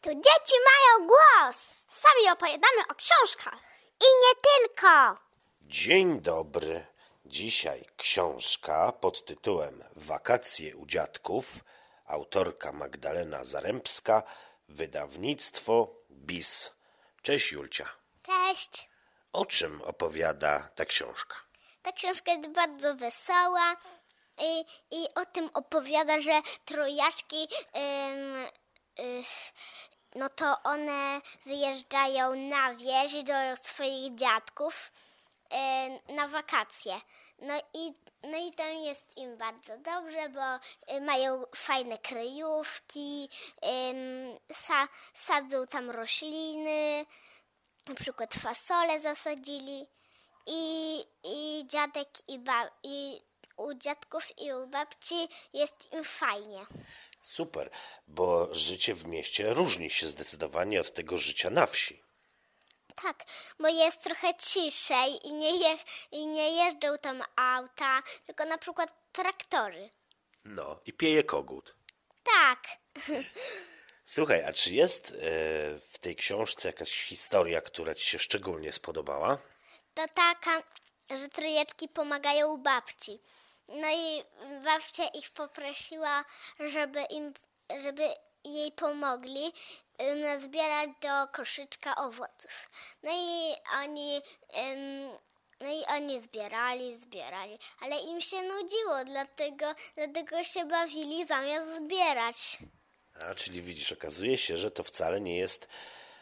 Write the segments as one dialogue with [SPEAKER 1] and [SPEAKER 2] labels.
[SPEAKER 1] Tu dzieci mają głos. Sami opowiadamy o książkach. I nie tylko.
[SPEAKER 2] Dzień dobry. Dzisiaj książka pod tytułem Wakacje u dziadków. Autorka Magdalena Zarębska. Wydawnictwo BIS. Cześć Julcia.
[SPEAKER 1] Cześć.
[SPEAKER 2] O czym opowiada ta książka?
[SPEAKER 1] Ta książka jest bardzo wesoła i, i o tym opowiada, że trojaczki, ym, no to one wyjeżdżają na wieś do swoich dziadków y, na wakacje. No i, no i tam jest im bardzo dobrze, bo y, mają fajne kryjówki, sa, sadzą tam rośliny, na przykład fasole zasadzili i, i dziadek i, i u dziadków i u babci jest im fajnie.
[SPEAKER 2] Super, bo życie w mieście różni się zdecydowanie od tego życia na wsi.
[SPEAKER 1] Tak, bo jest trochę ciszej i nie, je, i nie jeżdżą tam auta, tylko na przykład traktory.
[SPEAKER 2] No i pieje kogut.
[SPEAKER 1] Tak,
[SPEAKER 2] Słuchaj, a czy jest e, w tej książce jakaś historia, która ci się szczególnie spodobała?
[SPEAKER 1] to taka, że trójeczki pomagają babci. No i babcia ich poprosiła, żeby im, żeby jej pomogli ym, nazbierać do koszyczka owoców. No i oni, no i oni zbierali, zbierali, ale im się nudziło, dlatego, dlatego się bawili zamiast zbierać.
[SPEAKER 2] A, czyli widzisz, okazuje się, że to wcale nie jest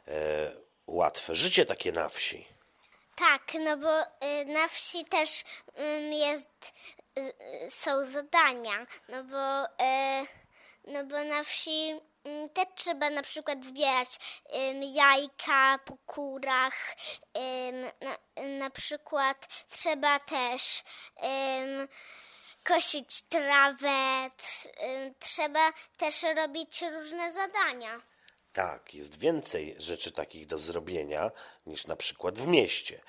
[SPEAKER 2] e, łatwe życie takie na wsi.
[SPEAKER 1] Tak, no bo y, na wsi też jest, y, y, są zadania, no bo, y, no bo na wsi ym, też trzeba na przykład zbierać jajka po kurach, na, na przykład trzeba też kosić trawę, tr, trzeba też robić różne zadania.
[SPEAKER 2] Tak, jest więcej rzeczy takich do zrobienia niż na przykład w mieście.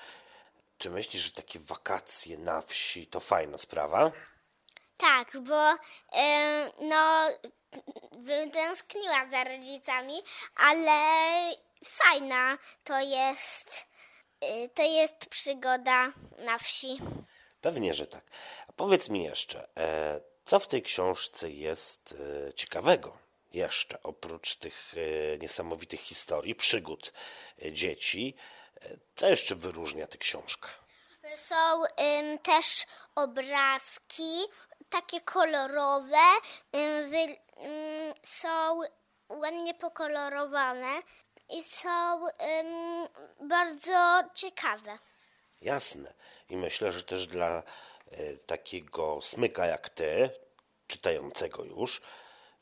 [SPEAKER 2] Czy myślisz, że takie wakacje na wsi to fajna sprawa?
[SPEAKER 1] Tak, bo ym, no bym tęskniła za rodzicami, ale fajna to jest y, to jest przygoda na wsi.
[SPEAKER 2] Pewnie, że tak. A powiedz mi jeszcze, e, co w tej książce jest e, ciekawego jeszcze, oprócz tych e, niesamowitych historii, przygód e, dzieci? Co jeszcze wyróżnia tę książkę?
[SPEAKER 1] Są ym, też obrazki takie kolorowe, ym, wy, ym, są ładnie pokolorowane i są bardzo ciekawe.
[SPEAKER 2] Jasne. I myślę, że też dla e, takiego smyka jak ty, czytającego już,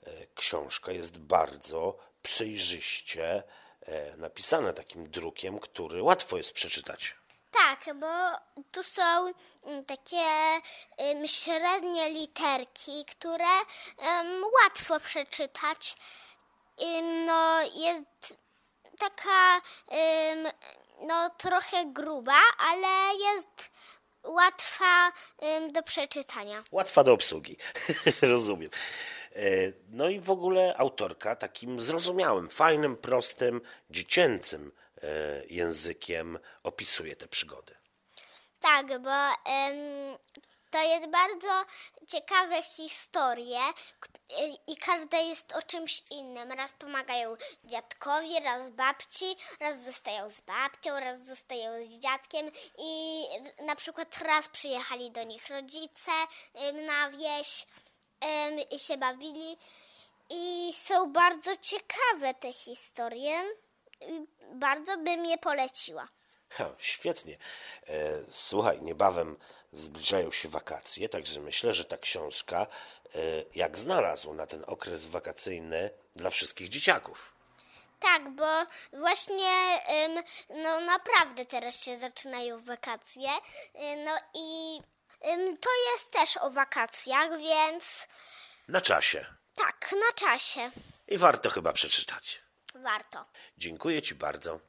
[SPEAKER 2] e, książka jest bardzo przejrzyście e, napisana takim drukiem, który łatwo jest przeczytać.
[SPEAKER 1] Tak, bo tu są mm, takie średnie literki, które łatwo przeczytać. No, jest taka no, trochę gruba, ale jest łatwa do przeczytania.
[SPEAKER 2] Łatwa do obsługi. Rozumiem. E, No i w ogóle autorka takim zrozumiałym, fajnym, prostym, dziecięcym e, językiem opisuje te przygody.
[SPEAKER 1] Tak, bo em, to jest bardzo ciekawe historie k- i- każda jest o czymś innym. Raz pomagają dziadkowi, raz babci, raz zostają z babcią, raz zostają z dziadkiem i na przykład raz przyjechali do nich rodzice na wieś em, się bawili. I są bardzo ciekawe te historie. Bardzo bym je poleciła.
[SPEAKER 2] Ha, świetnie. E, Słuchaj, niebawem zbliżają się wakacje, także myślę, że ta książka e, jak znalazł na ten okres wakacyjny dla wszystkich dzieciaków.
[SPEAKER 1] Tak, bo właśnie ym, no naprawdę teraz się zaczynają wakacje. Y, No i to jest też o wakacjach, więc
[SPEAKER 2] Na czasie.
[SPEAKER 1] tak, na czasie
[SPEAKER 2] I warto chyba przeczytać.
[SPEAKER 1] warto.
[SPEAKER 2] Dziękuję Ci bardzo.